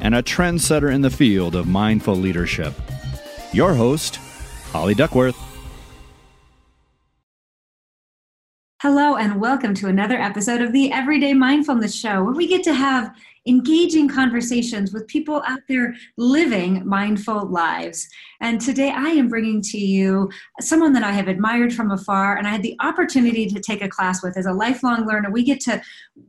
and a trendsetter in the field of mindful leadership. Your host, Holly Duckworth. Hello, and welcome to another episode of the Everyday Mindfulness Show, where we get to have engaging conversations with people out there living mindful lives. And today I am bringing to you someone that I have admired from afar and I had the opportunity to take a class with as a lifelong learner. We get to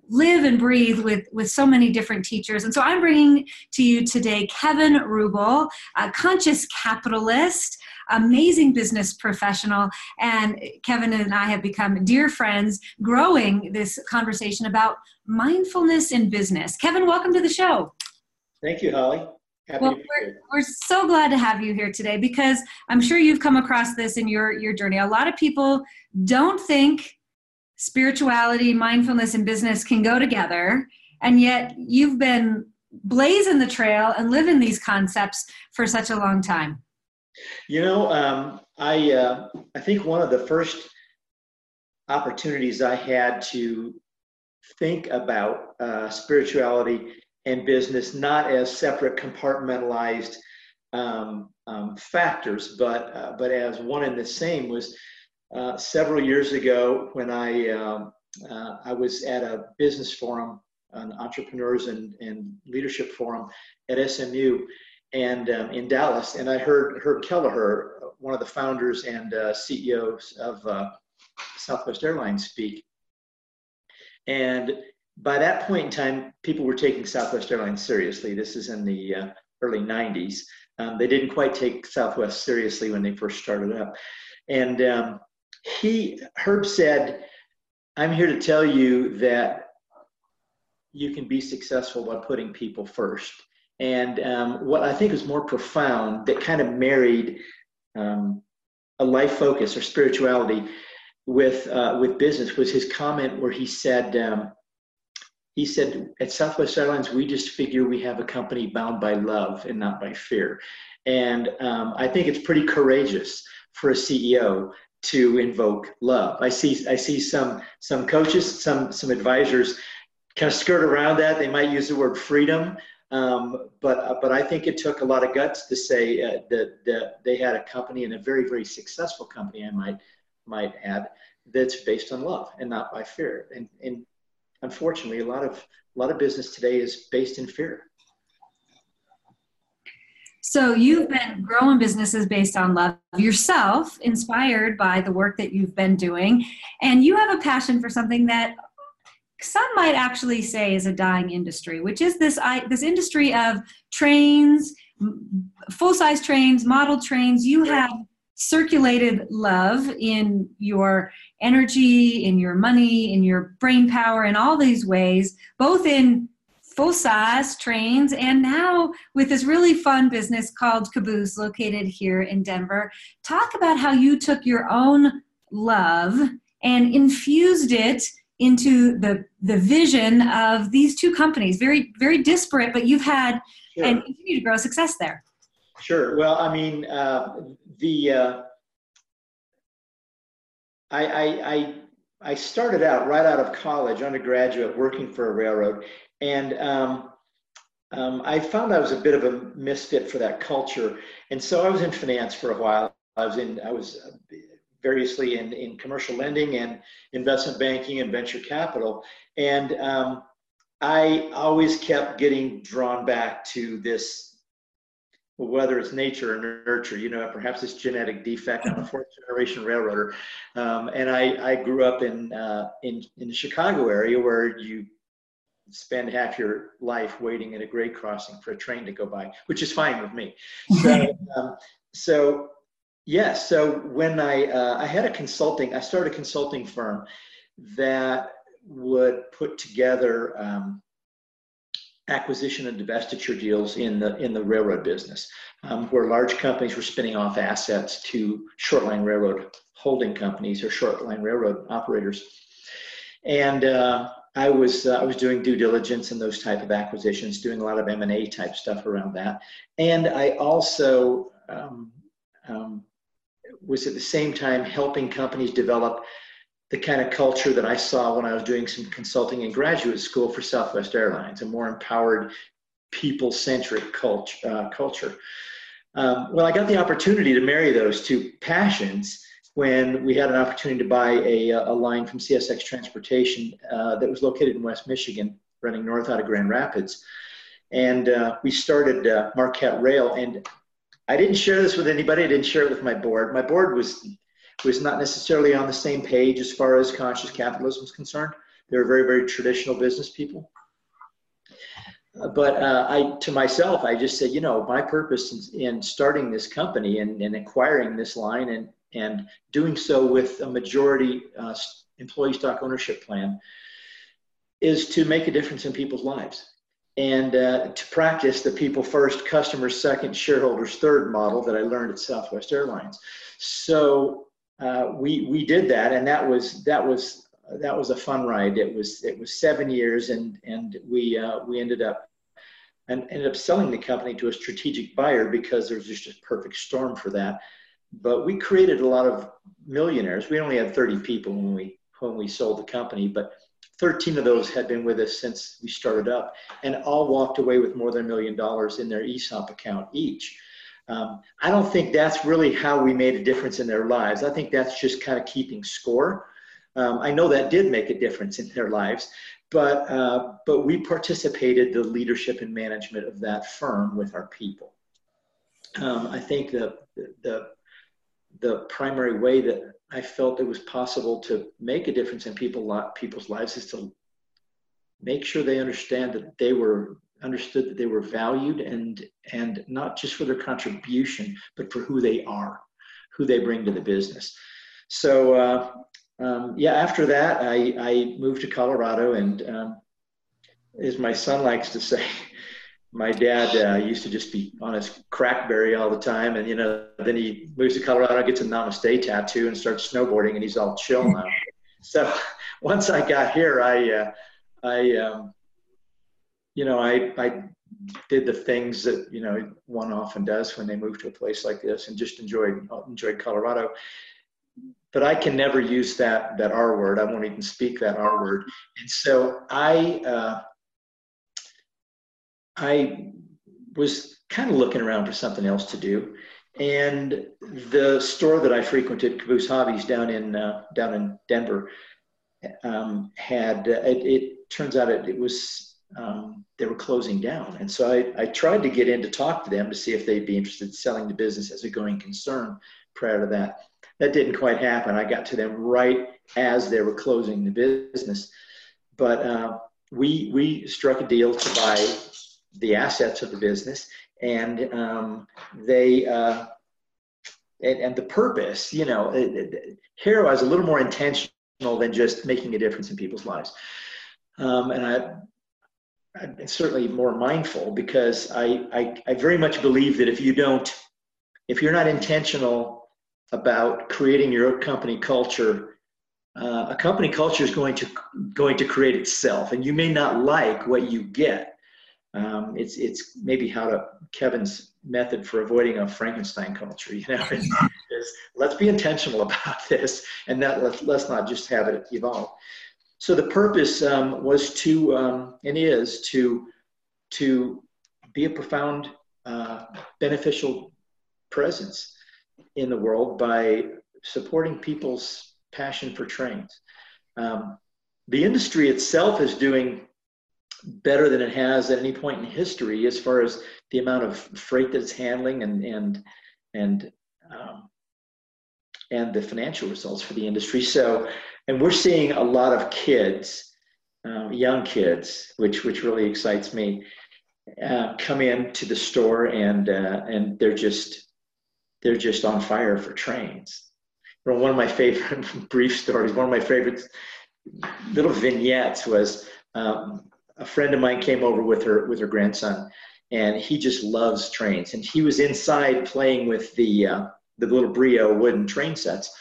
live and breathe with, with so many different teachers. And so I'm bringing to you today Kevin Rubel, a conscious capitalist amazing business professional. And Kevin and I have become dear friends, growing this conversation about mindfulness in business. Kevin, welcome to the show. Thank you, Holly. Happy well, we're, we're so glad to have you here today because I'm sure you've come across this in your, your journey. A lot of people don't think spirituality, mindfulness, and business can go together. And yet you've been blazing the trail and living these concepts for such a long time. You know, um, I uh, I think one of the first opportunities I had to think about uh, spirituality and business not as separate compartmentalized um, um, factors, but uh, but as one and the same was uh, several years ago when I um, uh, I was at a business forum, an entrepreneurs and, and leadership forum at SMU, and um, in Dallas, and I heard Herb Kelleher, one of the founders and uh, CEOs of uh, Southwest Airlines, speak. And by that point in time, people were taking Southwest Airlines seriously. This is in the uh, early 90s. Um, they didn't quite take Southwest seriously when they first started up. And um, he, Herb said, I'm here to tell you that you can be successful by putting people first. And um, what I think is more profound that kind of married um, a life focus or spirituality with uh, with business was his comment where he said um, he said at Southwest Airlines we just figure we have a company bound by love and not by fear, and um, I think it's pretty courageous for a CEO to invoke love. I see I see some some coaches some some advisors kind of skirt around that. They might use the word freedom. Um, but uh, but I think it took a lot of guts to say uh, that, that they had a company and a very very successful company I might might add that's based on love and not by fear and and unfortunately a lot of a lot of business today is based in fear. So you've been growing businesses based on love yourself, inspired by the work that you've been doing, and you have a passion for something that some might actually say is a dying industry, which is this I, this industry of trains, full size trains, model trains. You have circulated love in your energy, in your money, in your brain power, in all these ways, both in full size trains and now with this really fun business called Caboose, located here in Denver. Talk about how you took your own love and infused it into the the vision of these two companies. Very very disparate but you've had sure. and continue to grow success there. Sure. Well i mean uh, the uh, I, I, I I started out right out of college, undergraduate, working for a railroad, and um, um, I found I was a bit of a misfit for that culture, and so I was in finance for a while. I was in I was variously in, in commercial lending and investment banking and venture capital. And um, I always kept getting drawn back to this whether it's nature or nurture, you know, perhaps it's genetic defect. I'm a fourth generation railroader, um, and I, I grew up in uh, in in the Chicago area where you spend half your life waiting at a grade crossing for a train to go by, which is fine with me. So, um, so yes, so when I uh, I had a consulting, I started a consulting firm that would put together um, acquisition and divestiture deals in the in the railroad business, um, where large companies were spinning off assets to short line railroad holding companies or short line railroad operators. And uh, I was uh, I was doing due diligence and those type of acquisitions, doing a lot of M and A type stuff around that. And I also um, um, was at the same time helping companies develop the kind of culture that I saw when I was doing some consulting in graduate school for Southwest Airlines, a more empowered, people-centric cult- uh, culture. Um, well, I got the opportunity to marry those two passions when we had an opportunity to buy a, a line from CSX Transportation uh, that was located in West Michigan, running north out of Grand Rapids. And uh, we started uh, Marquette Rail. And I didn't share this with anybody. I didn't share it with my board. My board was was not necessarily on the same page as far as conscious capitalism is concerned. They were very, very traditional business people. Uh, but uh, I, to myself, I just said, you know, my purpose in, in starting this company and, and, acquiring this line and, and doing so with a majority uh, employee stock ownership plan is to make a difference in people's lives and uh, to practice the people first, customers second, shareholders third model that I learned at Southwest Airlines. So uh, we we did that, and that was that was that was a fun ride. It was it was seven years, and and we uh, we ended up and ended up selling the company to a strategic buyer because there was just a perfect storm for that. But we created a lot of millionaires. We only had 30 people when we when we sold the company, but 13 of those had been with us since we started up, and all walked away with more than a million dollars in their ESOP account each. Um, I don't think that's really how we made a difference in their lives. I think that's just kind of keeping score. Um, I know that did make a difference in their lives, but uh, but we participated the leadership and management of that firm with our people. Um, I think the the the primary way that I felt it was possible to make a difference in people people's lives is to make sure they understand that they were understood that they were valued and and not just for their contribution but for who they are who they bring to the business. So uh, um, yeah after that I, I moved to colorado and um, as my son likes to say my dad uh, used to just be on his crackberry all the time and you know then he moves to colorado gets a namaste tattoo and starts snowboarding and he's all chill now so once i got here i uh, i um, you know, I, I did the things that, you know, one often does when they move to a place like this and just enjoyed, enjoyed Colorado. But I can never use that, that R word. I won't even speak that R word. And so I, uh, I was kind of looking around for something else to do. And the store that I frequented, Caboose Hobbies down in, uh, down in Denver, um, had, uh, it, it, turns out it, it was um, they were closing down. And so I, I tried to get in to talk to them to see if they'd be interested in selling the business as a going concern prior to that. That didn't quite happen. I got to them right as they were closing the business. But uh, we, we struck a deal to buy the assets of the business. And um, they, uh, and, and, the purpose, you know, it, it, here was a little more intentional than just making a difference in people's lives. Um, and I I'm certainly more mindful because I, I, I very much believe that if you don't, if you're not intentional about creating your company culture, uh, a company culture is going to going to create itself, and you may not like what you get. Um, it's it's maybe how to Kevin's method for avoiding a Frankenstein culture. You know, is, is let's be intentional about this, and that let's let's not just have it evolve. So the purpose um, was to, um, and is to, to be a profound uh, beneficial presence in the world by supporting people's passion for trains. Um, the industry itself is doing better than it has at any point in history as far as the amount of freight that it's handling and and and um, and the financial results for the industry. So, and we're seeing a lot of kids, um, young kids, which which really excites me, uh, come into the store and uh, and they're just they're just on fire for trains. one of my favorite brief stories, one of my favorite little vignettes was um, a friend of mine came over with her with her grandson, and he just loves trains. And he was inside playing with the uh, the little Brio wooden train sets.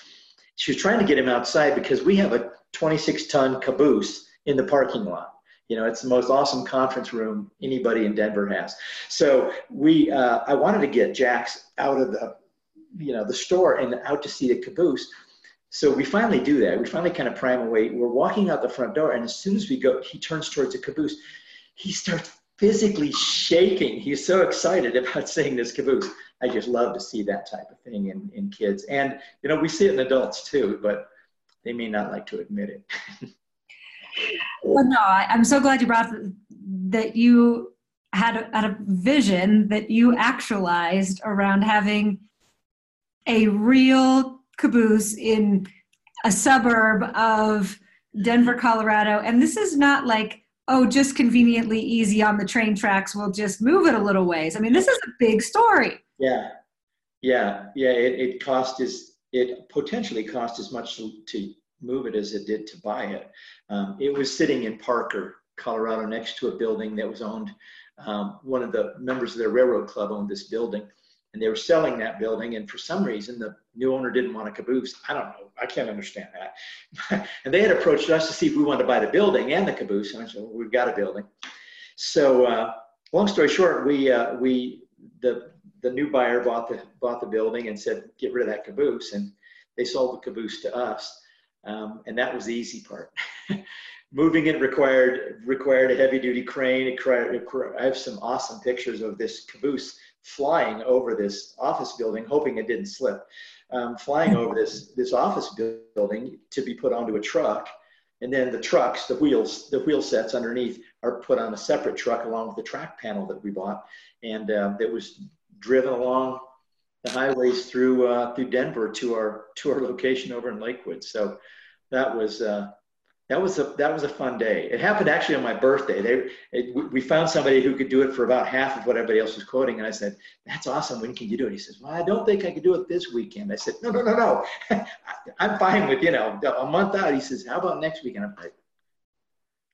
She was trying to get him outside because we have a 26 ton caboose in the parking lot. You know, it's the most awesome conference room anybody in Denver has. So we, uh, I wanted to get Jax out of the, you know, the store and out to see the caboose. So we finally do that. We finally kind of prime away. We're walking out the front door, and as soon as we go, he turns towards the caboose. He starts physically shaking. He's so excited about seeing this caboose. I just love to see that type of thing in, in kids. And, you know, we see it in adults too, but they may not like to admit it. well, no, I, am so glad you brought that you had a, had a vision that you actualized around having a real caboose in a suburb of Denver, Colorado. And this is not like, oh, just conveniently easy on the train tracks, we'll just move it a little ways. I mean, this is a big story. Yeah. Yeah. Yeah. It, it cost is, it potentially cost as much to, to move it as it did to buy it. Um, it was sitting in Parker, Colorado, next to a building that was owned. Um, one of the members of their railroad club owned this building and they were selling that building and for some reason the new owner didn't want a caboose. I don't know i can't understand that. And they had approached us to see if we wanted to buy the building and the caboose and i said well, we've got a building. So uh, long story short we uh, we the the new buyer bought the bought the building and said get rid of that caboose and they sold the caboose to us. Um, and that was the easy part. Moving it required required a heavy duty crane it required, i have some awesome pictures of this caboose flying over this office building, hoping it didn't slip, um, flying over this, this office building to be put onto a truck. And then the trucks, the wheels, the wheel sets underneath are put on a separate truck along with the track panel that we bought. And uh, that was driven along the highways through, uh, through Denver to our, to our location over in Lakewood. So that was, uh, that was a that was a fun day. It happened actually on my birthday. They it, we found somebody who could do it for about half of what everybody else was quoting, and I said, "That's awesome. When can you do it?" He says, "Well, I don't think I could do it this weekend." I said, "No, no, no, no. I'm fine with you know a month out." He says, "How about next weekend?" I'm like,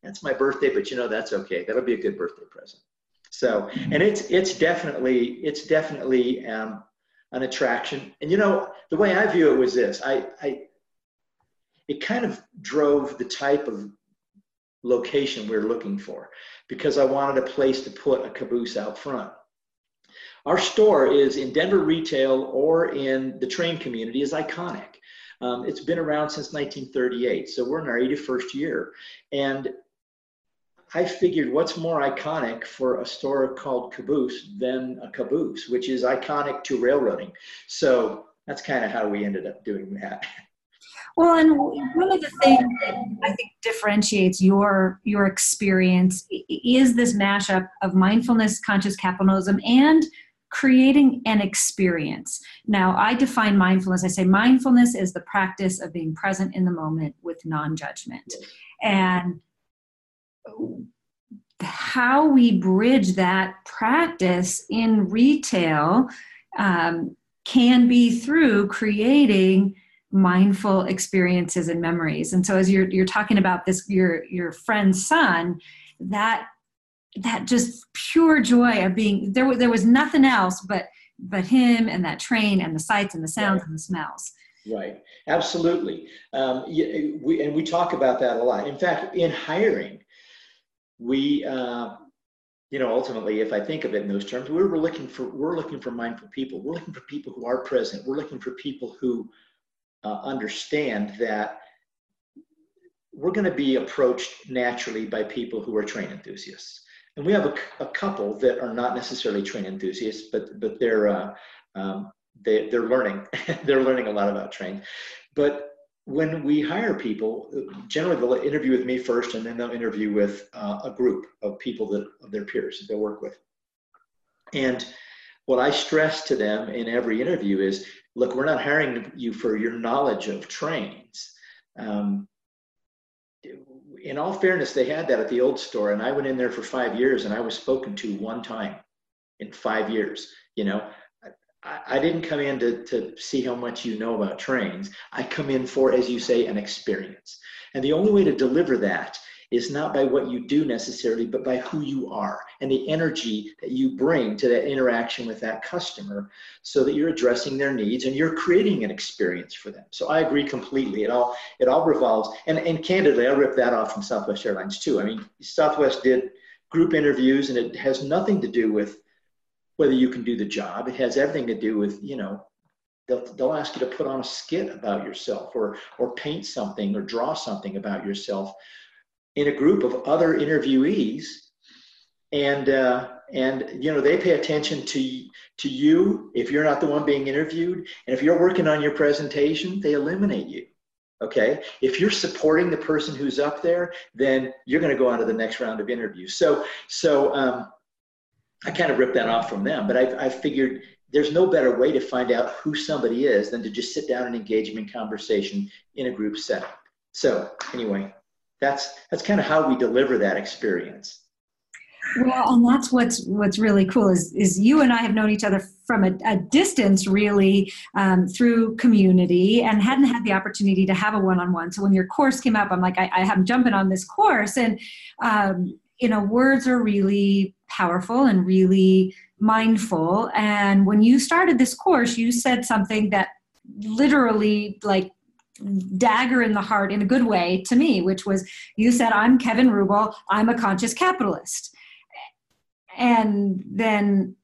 "That's my birthday, but you know that's okay. That'll be a good birthday present." So, and it's it's definitely it's definitely um, an attraction. And you know the way I view it was this: I I it kind of drove the type of location we are looking for because I wanted a place to put a caboose out front. Our store is in Denver retail or in the train community is iconic. Um, it's been around since 1938, so we're in our 81st year. And I figured what's more iconic for a store called Caboose than a caboose, which is iconic to railroading. So that's kind of how we ended up doing that. Well, and one of the things that I think differentiates your your experience is this mashup of mindfulness, conscious capitalism, and creating an experience. Now, I define mindfulness. I say mindfulness is the practice of being present in the moment with non-judgment, and how we bridge that practice in retail um, can be through creating mindful experiences and memories. And so as you're you're talking about this your your friend's son that that just pure joy of being there there was nothing else but but him and that train and the sights and the sounds right. and the smells. Right. Absolutely. Um, we, and we talk about that a lot. In fact in hiring we uh, you know ultimately if i think of it in those terms we're looking for we're looking for mindful people. We're looking for people who are present. We're looking for people who uh, understand that we're going to be approached naturally by people who are train enthusiasts. And we have a, a couple that are not necessarily train enthusiasts, but but they're uh, um, they, they're learning they're learning a lot about train. But when we hire people, generally they'll interview with me first, and then they'll interview with uh, a group of people that of their peers that they work with. And what I stress to them in every interview is, look, we're not hiring you for your knowledge of trains. Um, in all fairness, they had that at the old store, and I went in there for five years, and I was spoken to one time in five years. You know, I, I didn't come in to, to see how much you know about trains. I come in for, as you say, an experience. And the only way to deliver that is not by what you do necessarily, but by who you are and the energy that you bring to that interaction with that customer so that you're addressing their needs and you're creating an experience for them. So I agree completely. It all it all revolves and, and candidly, I ripped that off from Southwest Airlines too. I mean, Southwest did group interviews and it has nothing to do with whether you can do the job. It has everything to do with, you know, they'll, they'll ask you to put on a skit about yourself or, or paint something or draw something about yourself in a group of other interviewees. And, uh, and you know, they pay attention to, to you if you're not the one being interviewed. And if you're working on your presentation, they eliminate you. Okay. If you're supporting the person who's up there, then you're going to go on to the next round of interviews. So, so, um, I kind of ripped that off from them, but I, I figured there's no better way to find out who somebody is than to just sit down and engage them in conversation in a group setting. So anyway, that's that's kind of how we deliver that experience. Well, and that's what's what's really cool is is you and I have known each other from a, a distance, really, um, through community, and hadn't had the opportunity to have a one on one. So when your course came up, I'm like, I, I am jumping on this course, and um, you know, words are really powerful and really mindful. And when you started this course, you said something that literally like dagger in the heart in a good way to me, which was you said, I'm Kevin Rubel, I'm a conscious capitalist. And then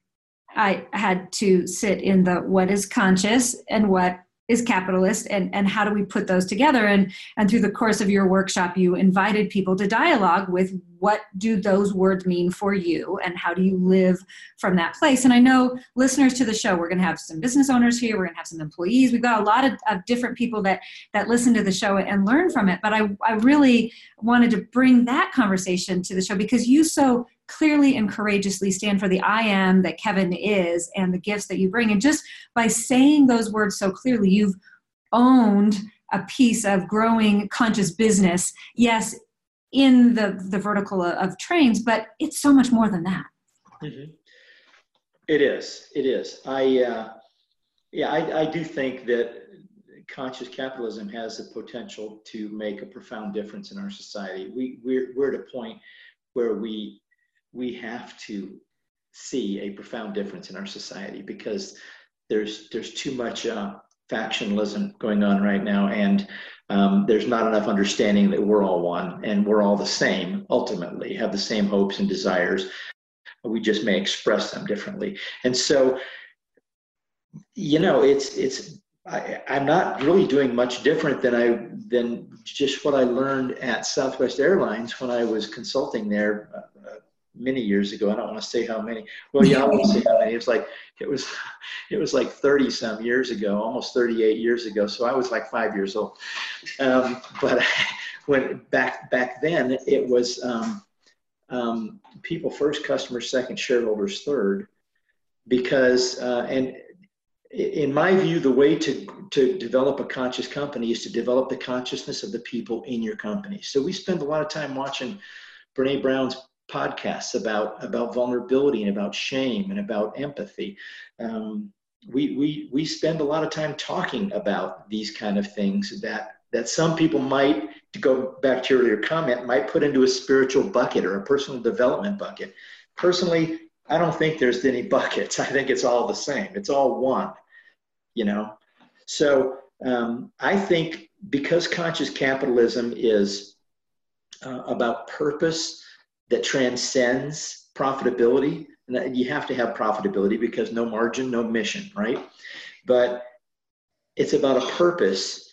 I had to sit in the what is conscious and what is capitalist and, and how do we put those together? And and through the course of your workshop you invited people to dialogue with what do those words mean for you and how do you live from that place? And i know listeners to the show we're going to have some business owners here we're going to have some employees we've got a lot of, of different people that that listen to the show and learn from it. But i i really wanted to bring that conversation to the show because you so clearly and courageously stand for the I am that Kevin is and the gifts that you bring. And just by saying those words so clearly, you've owned a piece of growing conscious business. Yes, in the, the vertical of trains, but it's so much more than that. Mm-hmm. It is. It is. I, uh, yeah, I, I do think that conscious capitalism has the potential to make a profound difference in our society. We, we're, we're at a point where we we have to see a profound difference in our society because there's there's too much uh, factionalism going on right now, and um, there's not enough understanding that we're all one and we're all the same. Ultimately, have the same hopes and desires. We just may express them differently, and so you know it's it's I, am not really doing much different than I than just what I learned at Southwest Airlines when I was consulting there uh, many years ago. I don't want to say how many. Well, yeah, I won't say how many. It was like it was it was like 30 some years ago, almost 38 years ago. So I was like five years old. Um, but when back back then, it was um, um, people first, customers second, shareholders third, because uh, and in my view, the way to, to develop a conscious company is to develop the consciousness of the people in your company. So we spend a lot of time watching Brene Brown's podcasts about about vulnerability and about shame and about empathy. Um, we we we spend a lot of time talking about these kind of things that that some people might to go back to your earlier comment might put into a spiritual bucket or a personal development bucket. Personally, I don't think there's any buckets. I think it's all the same. It's all one. You know, so um, I think because conscious capitalism is uh, about purpose that transcends profitability. And you have to have profitability because no margin, no mission, right? But it's about a purpose.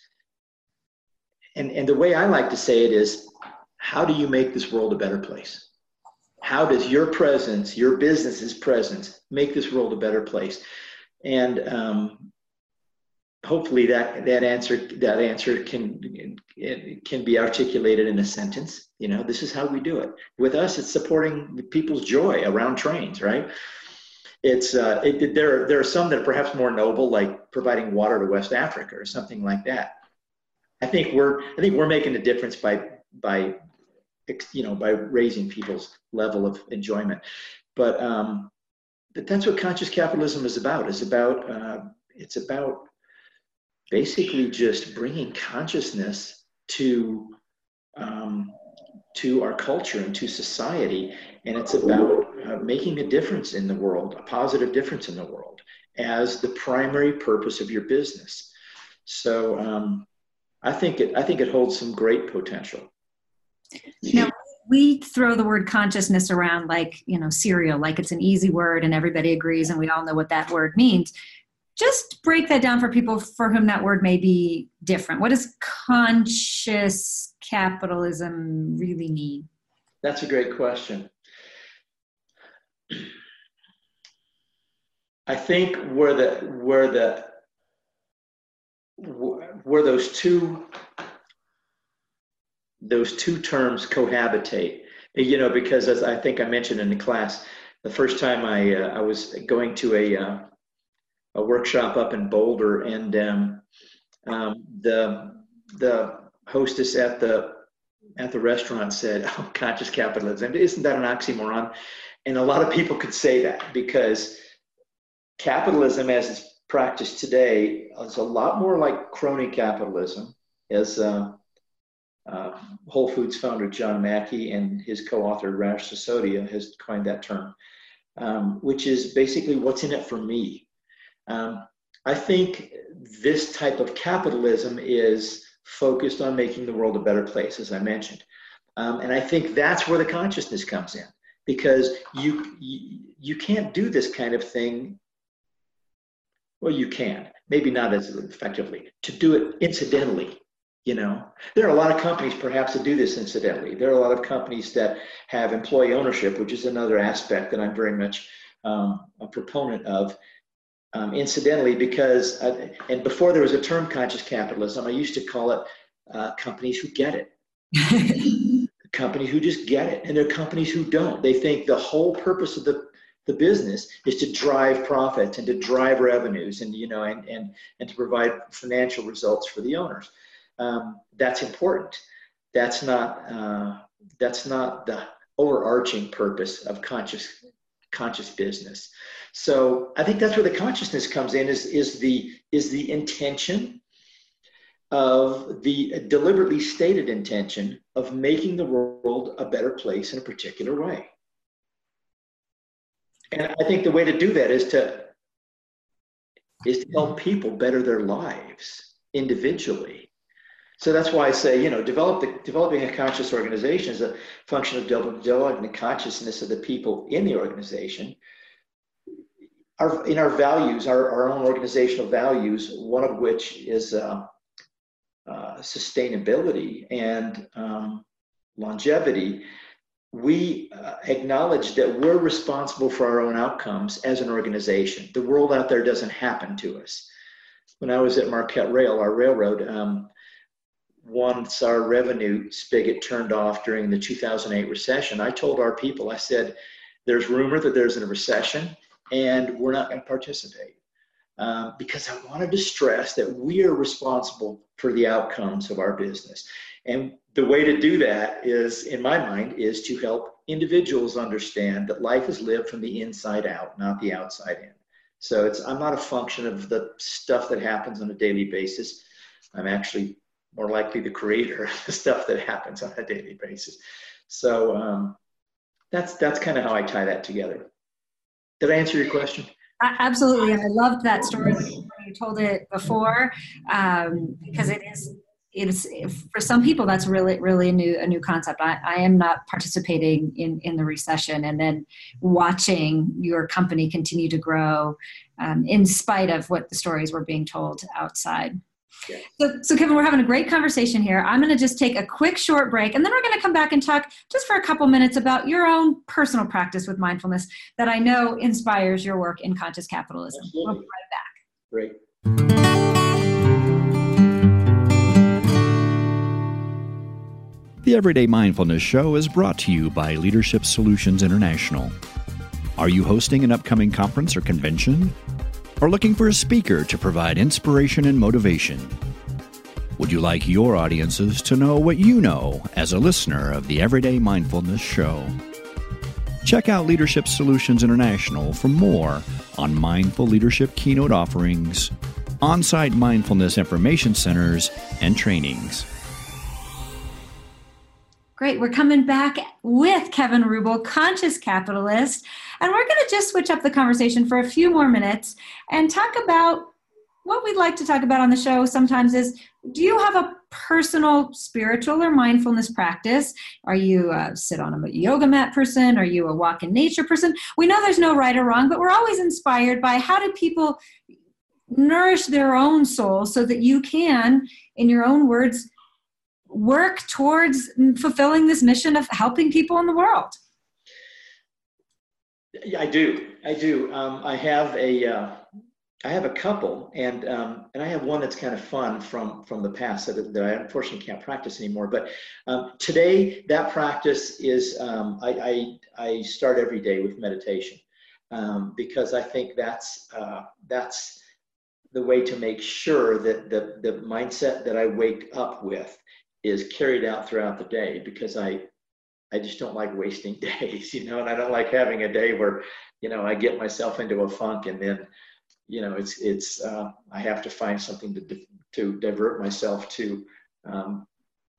And, and the way I like to say it is how do you make this world a better place? How does your presence, your business's presence, make this world a better place? And um, hopefully that that answer that answer can can be articulated in a sentence. You know this is how we do it. With us it's supporting people's joy around trains right? It's uh, it, there there are some that are perhaps more noble like providing water to west africa or something like that. I think we're i think we're making a difference by by you know by raising people's level of enjoyment. But um but that's what conscious capitalism is about. Is about uh, it's about basically just bringing consciousness to um, to our culture and to society. And it's about uh, making a difference in the world a positive difference in the world as the primary purpose of your business. So um, i think it i think it holds some great potential. Now we throw the word consciousness around like you know cereal like it's an easy word and everybody agrees and we all know what that word means just break that down for people for whom that word may be different. What does conscious capitalism really mean? That's a great question. I think where the where the where those two those two terms cohabitate, you know, because as I think I mentioned in the class, the first time I uh, I was going to a uh, a workshop up in Boulder, and um, um, the the hostess at the at the restaurant said, "Oh, conscious capitalism isn't that an oxymoron?" And a lot of people could say that because capitalism, as it's practiced today, is a lot more like crony capitalism, as uh, uh, Whole Foods founder John Mackey and his co-author Raj Sisodia has coined that term, um, which is basically what's in it for me. Um, I think this type of capitalism is focused on making the world a better place, as I mentioned. Um, and I think that's where the consciousness comes in because you, you, you can't do this kind of thing. Well, you can, maybe not as effectively, to do it incidentally. You know, there are a lot of companies perhaps that do this incidentally. There are a lot of companies that have employee ownership, which is another aspect that I'm very much um, a proponent of um, incidentally, because, I, and before there was a term conscious capitalism, I used to call it uh, companies who get it. companies who just get it, and there are companies who don't. They think the whole purpose of the the business is to drive profits and to drive revenues and you know and and, and to provide financial results for the owners um, that's important that's not uh, that's not the overarching purpose of conscious conscious business so I think that's where the consciousness comes in is, is, the, is the intention of the deliberately stated intention of making the world a better place in a particular way. And I think the way to do that is to is to help people better their lives individually. So that's why I say, you know, develop the, developing a conscious organization is a function of developing the consciousness of the people in the organization our, in our values, our, our own organizational values, one of which is uh, uh, sustainability and um, longevity, we uh, acknowledge that we're responsible for our own outcomes as an organization. The world out there doesn't happen to us. When I was at Marquette Rail, our railroad, um, once our revenue spigot turned off during the 2008 recession, I told our people, I said, there's rumor that there's a recession and we're not going to participate. Um, because I wanted to stress that we are responsible for the outcomes of our business. And the way to do that is, in my mind, is to help individuals understand that life is lived from the inside out, not the outside in. So it's I'm not a function of the stuff that happens on a daily basis. I'm actually more likely the creator of the stuff that happens on a daily basis. So um, that's that's kind of how I tie that together. Did I answer your question? Absolutely, I loved that story you told it before um, because it is it's for some people that's really really a new a new concept I, I am not participating in in the recession and then watching your company continue to grow um, in spite of what the stories were being told outside so, so, Kevin, we're having a great conversation here. I'm going to just take a quick short break and then we're going to come back and talk just for a couple minutes about your own personal practice with mindfulness that I know inspires your work in conscious capitalism. Absolutely. We'll be right back. Great. The Everyday Mindfulness Show is brought to you by Leadership Solutions International. Are you hosting an upcoming conference or convention? Or looking for a speaker to provide inspiration and motivation? Would you like your audiences to know what you know as a listener of the Everyday Mindfulness Show? Check out Leadership Solutions International for more on mindful leadership keynote offerings, on site mindfulness information centers, and trainings. Great. We're coming back with Kevin Rubel, conscious capitalist. And we're going to just switch up the conversation for a few more minutes and talk about what we'd like to talk about on the show sometimes is do you have a personal spiritual or mindfulness practice are you a sit on a yoga mat person are you a walk in nature person we know there's no right or wrong but we're always inspired by how do people nourish their own soul so that you can in your own words work towards fulfilling this mission of helping people in the world? I do. I do. Um, i have a uh, I have a couple, and um, and I have one that's kind of fun from from the past that, that I unfortunately can't practice anymore. But um, today, that practice is um, I, I, I start every day with meditation um, because I think that's uh, that's the way to make sure that the the mindset that I wake up with is carried out throughout the day because I I just don't like wasting days, you know, and I don't like having a day where you know I get myself into a funk and then you know, it's it's uh, I have to find something to to divert myself to, um,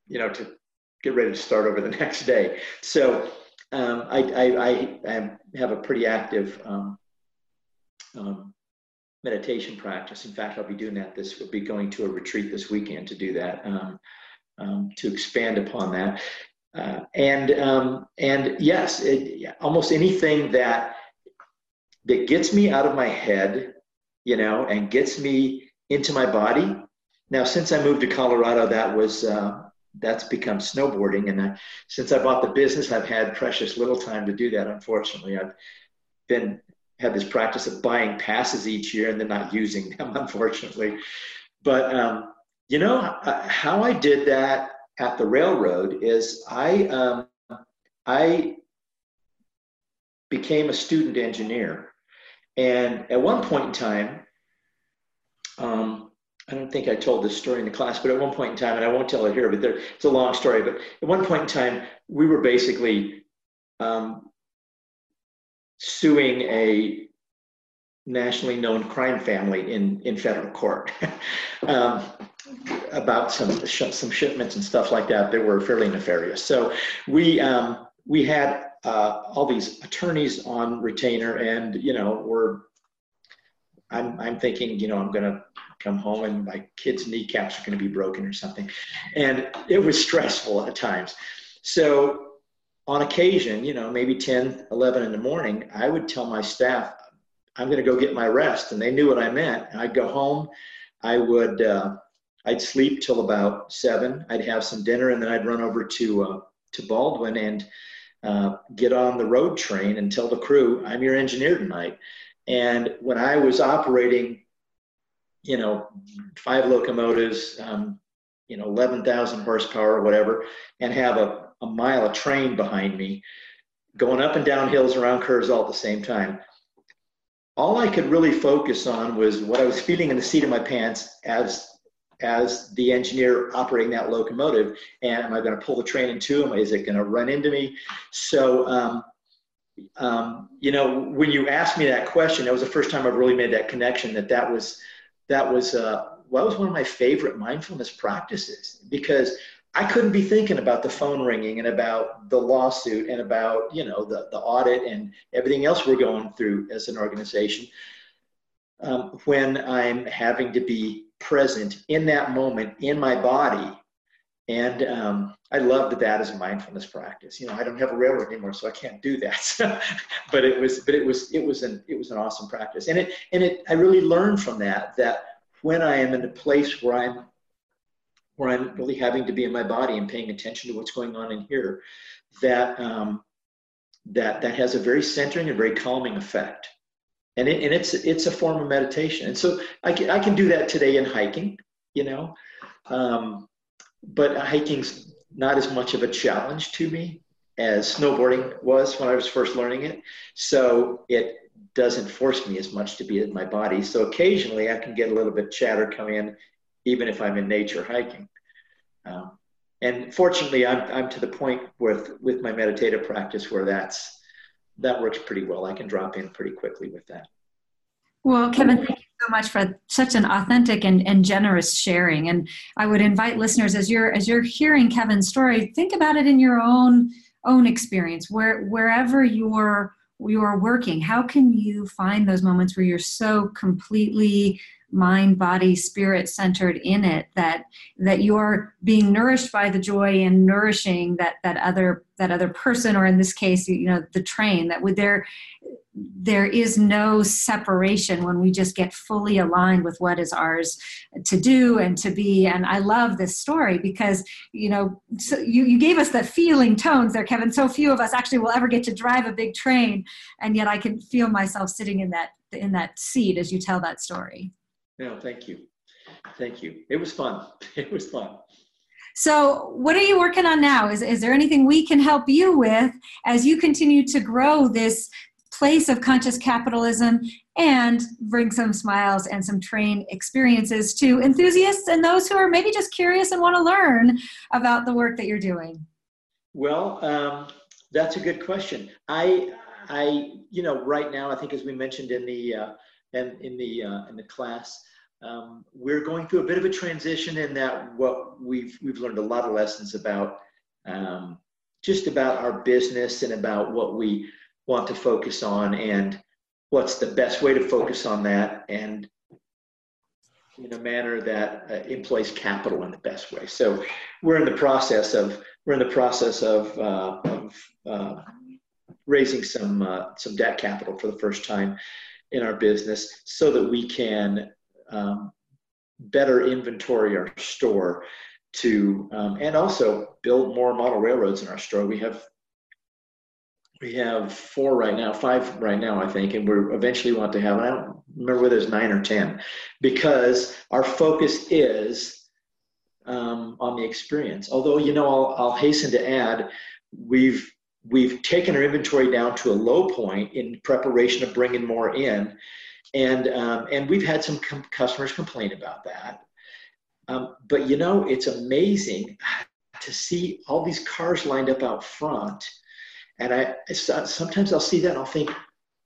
you know, to get ready to start over the next day. So um, I, I, I, have a pretty active um, um, meditation practice. In fact, I'll be doing that this. We'll be going to a retreat this weekend to do that. Um, to expand upon that, uh, and um, and yes, it, almost anything that that gets me out of my head you know, and gets me into my body. Now, since I moved to Colorado, that was uh, that's become snowboarding, and I, since I bought the business, I've had precious little time to do that. Unfortunately, I've been had this practice of buying passes each year and then not using them, unfortunately. But um, you know uh, how I did that at the railroad is I um, I became a student engineer and at one point in time, um, I don't think I told this story in the class, but at one point in time, and I won't tell it here, but there, it's a long story. But at one point in time, we were basically um, suing a nationally known crime family in, in federal court um, about some some shipments and stuff like that that were fairly nefarious. So we um, we had uh, all these attorneys on retainer, and you know, we're I'm I'm thinking, you know, I'm gonna come home and my kids' kneecaps are gonna be broken or something, and it was stressful at times. So on occasion, you know, maybe 10, 11 in the morning, I would tell my staff, I'm going to go get my rest. And they knew what I meant. And I'd go home. I would, uh, I'd sleep till about seven. I'd have some dinner and then I'd run over to, uh, to Baldwin and uh, get on the road train and tell the crew, I'm your engineer tonight. And when I was operating, you know, five locomotives, um, you know, 11,000 horsepower or whatever, and have a, a mile of train behind me, going up and down hills around curves all at the same time. All I could really focus on was what I was feeling in the seat of my pants as as the engineer operating that locomotive. And am I going to pull the train in two? Is it going to run into me? So, um, um, you know, when you asked me that question, that was the first time I've really made that connection. That that was that was uh, well, that was one of my favorite mindfulness practices because I couldn't be thinking about the phone ringing and about the lawsuit and about you know the the audit and everything else we're going through as an organization. Um, when I'm having to be present in that moment in my body. And um, I loved that as a mindfulness practice. You know, I don't have a railroad anymore, so I can't do that. but it was, but it was, it was an, it was an awesome practice. And it, and it, I really learned from that that when I am in a place where I'm, where I'm really having to be in my body and paying attention to what's going on in here, that um, that that has a very centering and very calming effect and, it, and it's it's a form of meditation and so I can, I can do that today in hiking you know um, but hiking's not as much of a challenge to me as snowboarding was when I was first learning it. So it doesn't force me as much to be in my body. So occasionally I can get a little bit chatter come in, even if I'm in nature hiking. Um, and fortunately, I'm, I'm to the point with with my meditative practice where that's that works pretty well. I can drop in pretty quickly with that. Well, Kevin, thank you so much for such an authentic and, and generous sharing. And I would invite listeners as you're as you're hearing Kevin's story, think about it in your own own experience, where wherever you're you're working, how can you find those moments where you're so completely mind body spirit centered in it that that you're being nourished by the joy and nourishing that that other that other person or in this case you know the train that would there there is no separation when we just get fully aligned with what is ours to do and to be. And i love this story because you know so you, you gave us the feeling tones there kevin. So few of us actually will ever get to drive a big train and yet i can feel myself sitting in that in that seat as you tell that story no, thank you. Thank you. It was fun. It was fun. So, what are you working on now? Is, is there anything we can help you with as you continue to grow this place of conscious capitalism and bring some smiles and some train experiences to enthusiasts and those who are maybe just curious and want to learn about the work that you're doing? Well, um, that's a good question. I, I, you know, right now, I think as we mentioned in the uh, in, in the uh, in the class, um, we're going through a bit of a transition in that what we've we've learned a lot of lessons about um, just about our business and about what we want to focus on and what's the best way to focus on that and in a manner that uh, employs capital in the best way. So we're in the process of we're in the process of, uh, of uh, raising some uh, some debt capital for the first time in our business so that we can um, better inventory our store to um, and also build more model railroads in our store. We have we have four right now, five right now, I think, and we're eventually want to have. I don't remember whether it's nine or ten, because our focus is um, on the experience. Although you know, I'll, I'll hasten to add, we've we've taken our inventory down to a low point in preparation of bringing more in and um, and we've had some com- customers complain about that. Um, but you know, it's amazing to see all these cars lined up out front, and I sometimes I'll see that and I'll think,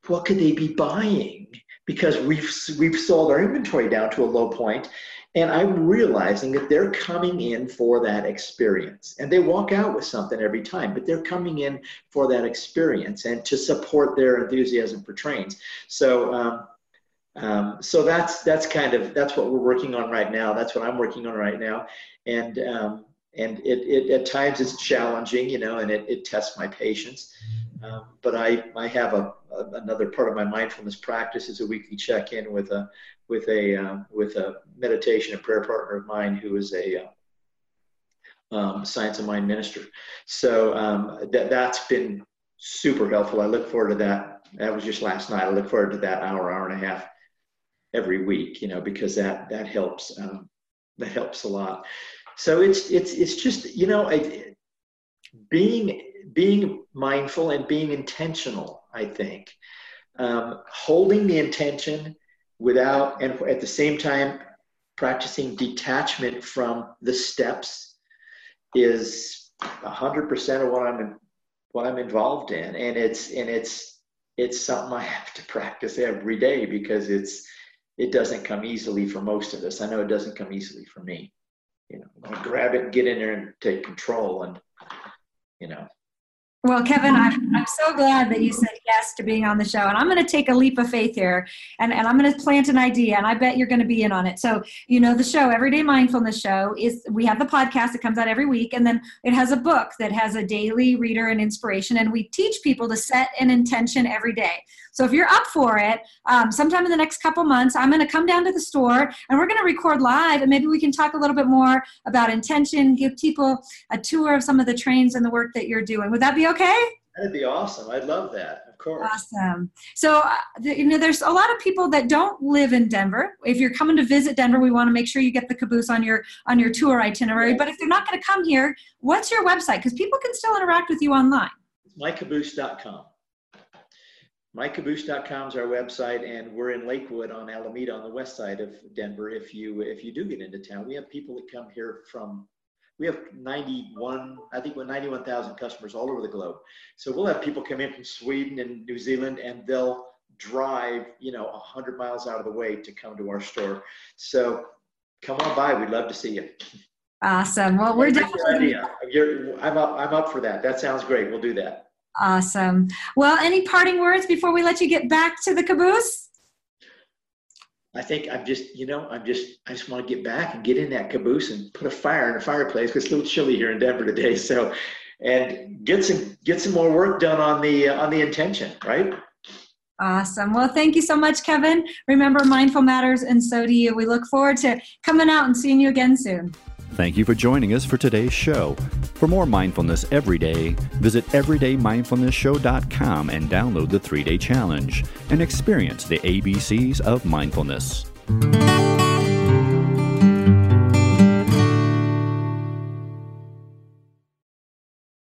what could they be buying? Because we've we've sold our inventory down to a low point, and I'm realizing that they're coming in for that experience. And they walk out with something every time, but they're coming in for that experience and to support their enthusiasm for trains. So um, um, so that's that's kind of that's what we're working on right now. That's what I'm working on right now, and um, and it, it at times it's challenging, you know, and it, it tests my patience. Um, but I I have a, a, another part of my mindfulness practice is a weekly check in with a with a uh, with a meditation and prayer partner of mine who is a uh, um, science of mind minister. So um, that that's been super helpful. I look forward to that. That was just last night. I look forward to that hour, hour and a half every week, you know, because that that helps um, that helps a lot. So it's it's it's just you know I, being being mindful and being intentional. I think um, holding the intention without and at the same time practicing detachment from the steps is a hundred percent of what I'm in, what I'm involved in, and it's and it's it's something I have to practice every day because it's it doesn't come easily for most of us. I know it doesn't come easily for me. You know, grab it get in there and take control and, you know, well, Kevin, I'm, I'm so glad that you said yes to being on the show. And I'm going to take a leap of faith here and, and I'm going to plant an idea and I bet you're going to be in on it. So, you know, the show, Everyday Mindfulness Show, is we have the podcast that comes out every week and then it has a book that has a daily reader and inspiration. And we teach people to set an intention every day. So if you're up for it, um, sometime in the next couple months, I'm going to come down to the store and we're going to record live and maybe we can talk a little bit more about intention, give people a tour of some of the trains and the work that you're doing. Would that be okay? That'd be awesome. I'd love that. Of course. Awesome. So, uh, you know, there's a lot of people that don't live in Denver. If you're coming to visit Denver, we want to make sure you get the caboose on your on your tour itinerary. But if they're not going to come here, what's your website? Because people can still interact with you online. mycaboose.com. Mycaboose.com is our website, and we're in Lakewood on Alameda on the west side of Denver. If you if you do get into town, we have people that come here from. We have 91, I think we're 91,000 customers all over the globe. So we'll have people come in from Sweden and New Zealand, and they'll drive, you know, 100 miles out of the way to come to our store. So come on by. We'd love to see you. Awesome. Well, we're definitely. Idea. You're, I'm up. I'm up for that. That sounds great. We'll do that. Awesome. Well, any parting words before we let you get back to the caboose? I think I'm just, you know, I'm just, I just want to get back and get in that caboose and put a fire in the fireplace because it's a little chilly here in Denver today. So, and get some, get some more work done on the, uh, on the intention, right? Awesome. Well, thank you so much, Kevin. Remember, mindful matters, and so do you. We look forward to coming out and seeing you again soon. Thank you for joining us for today's show. For more mindfulness every day, visit everydaymindfulnessshow.com and download the three day challenge and experience the ABCs of mindfulness.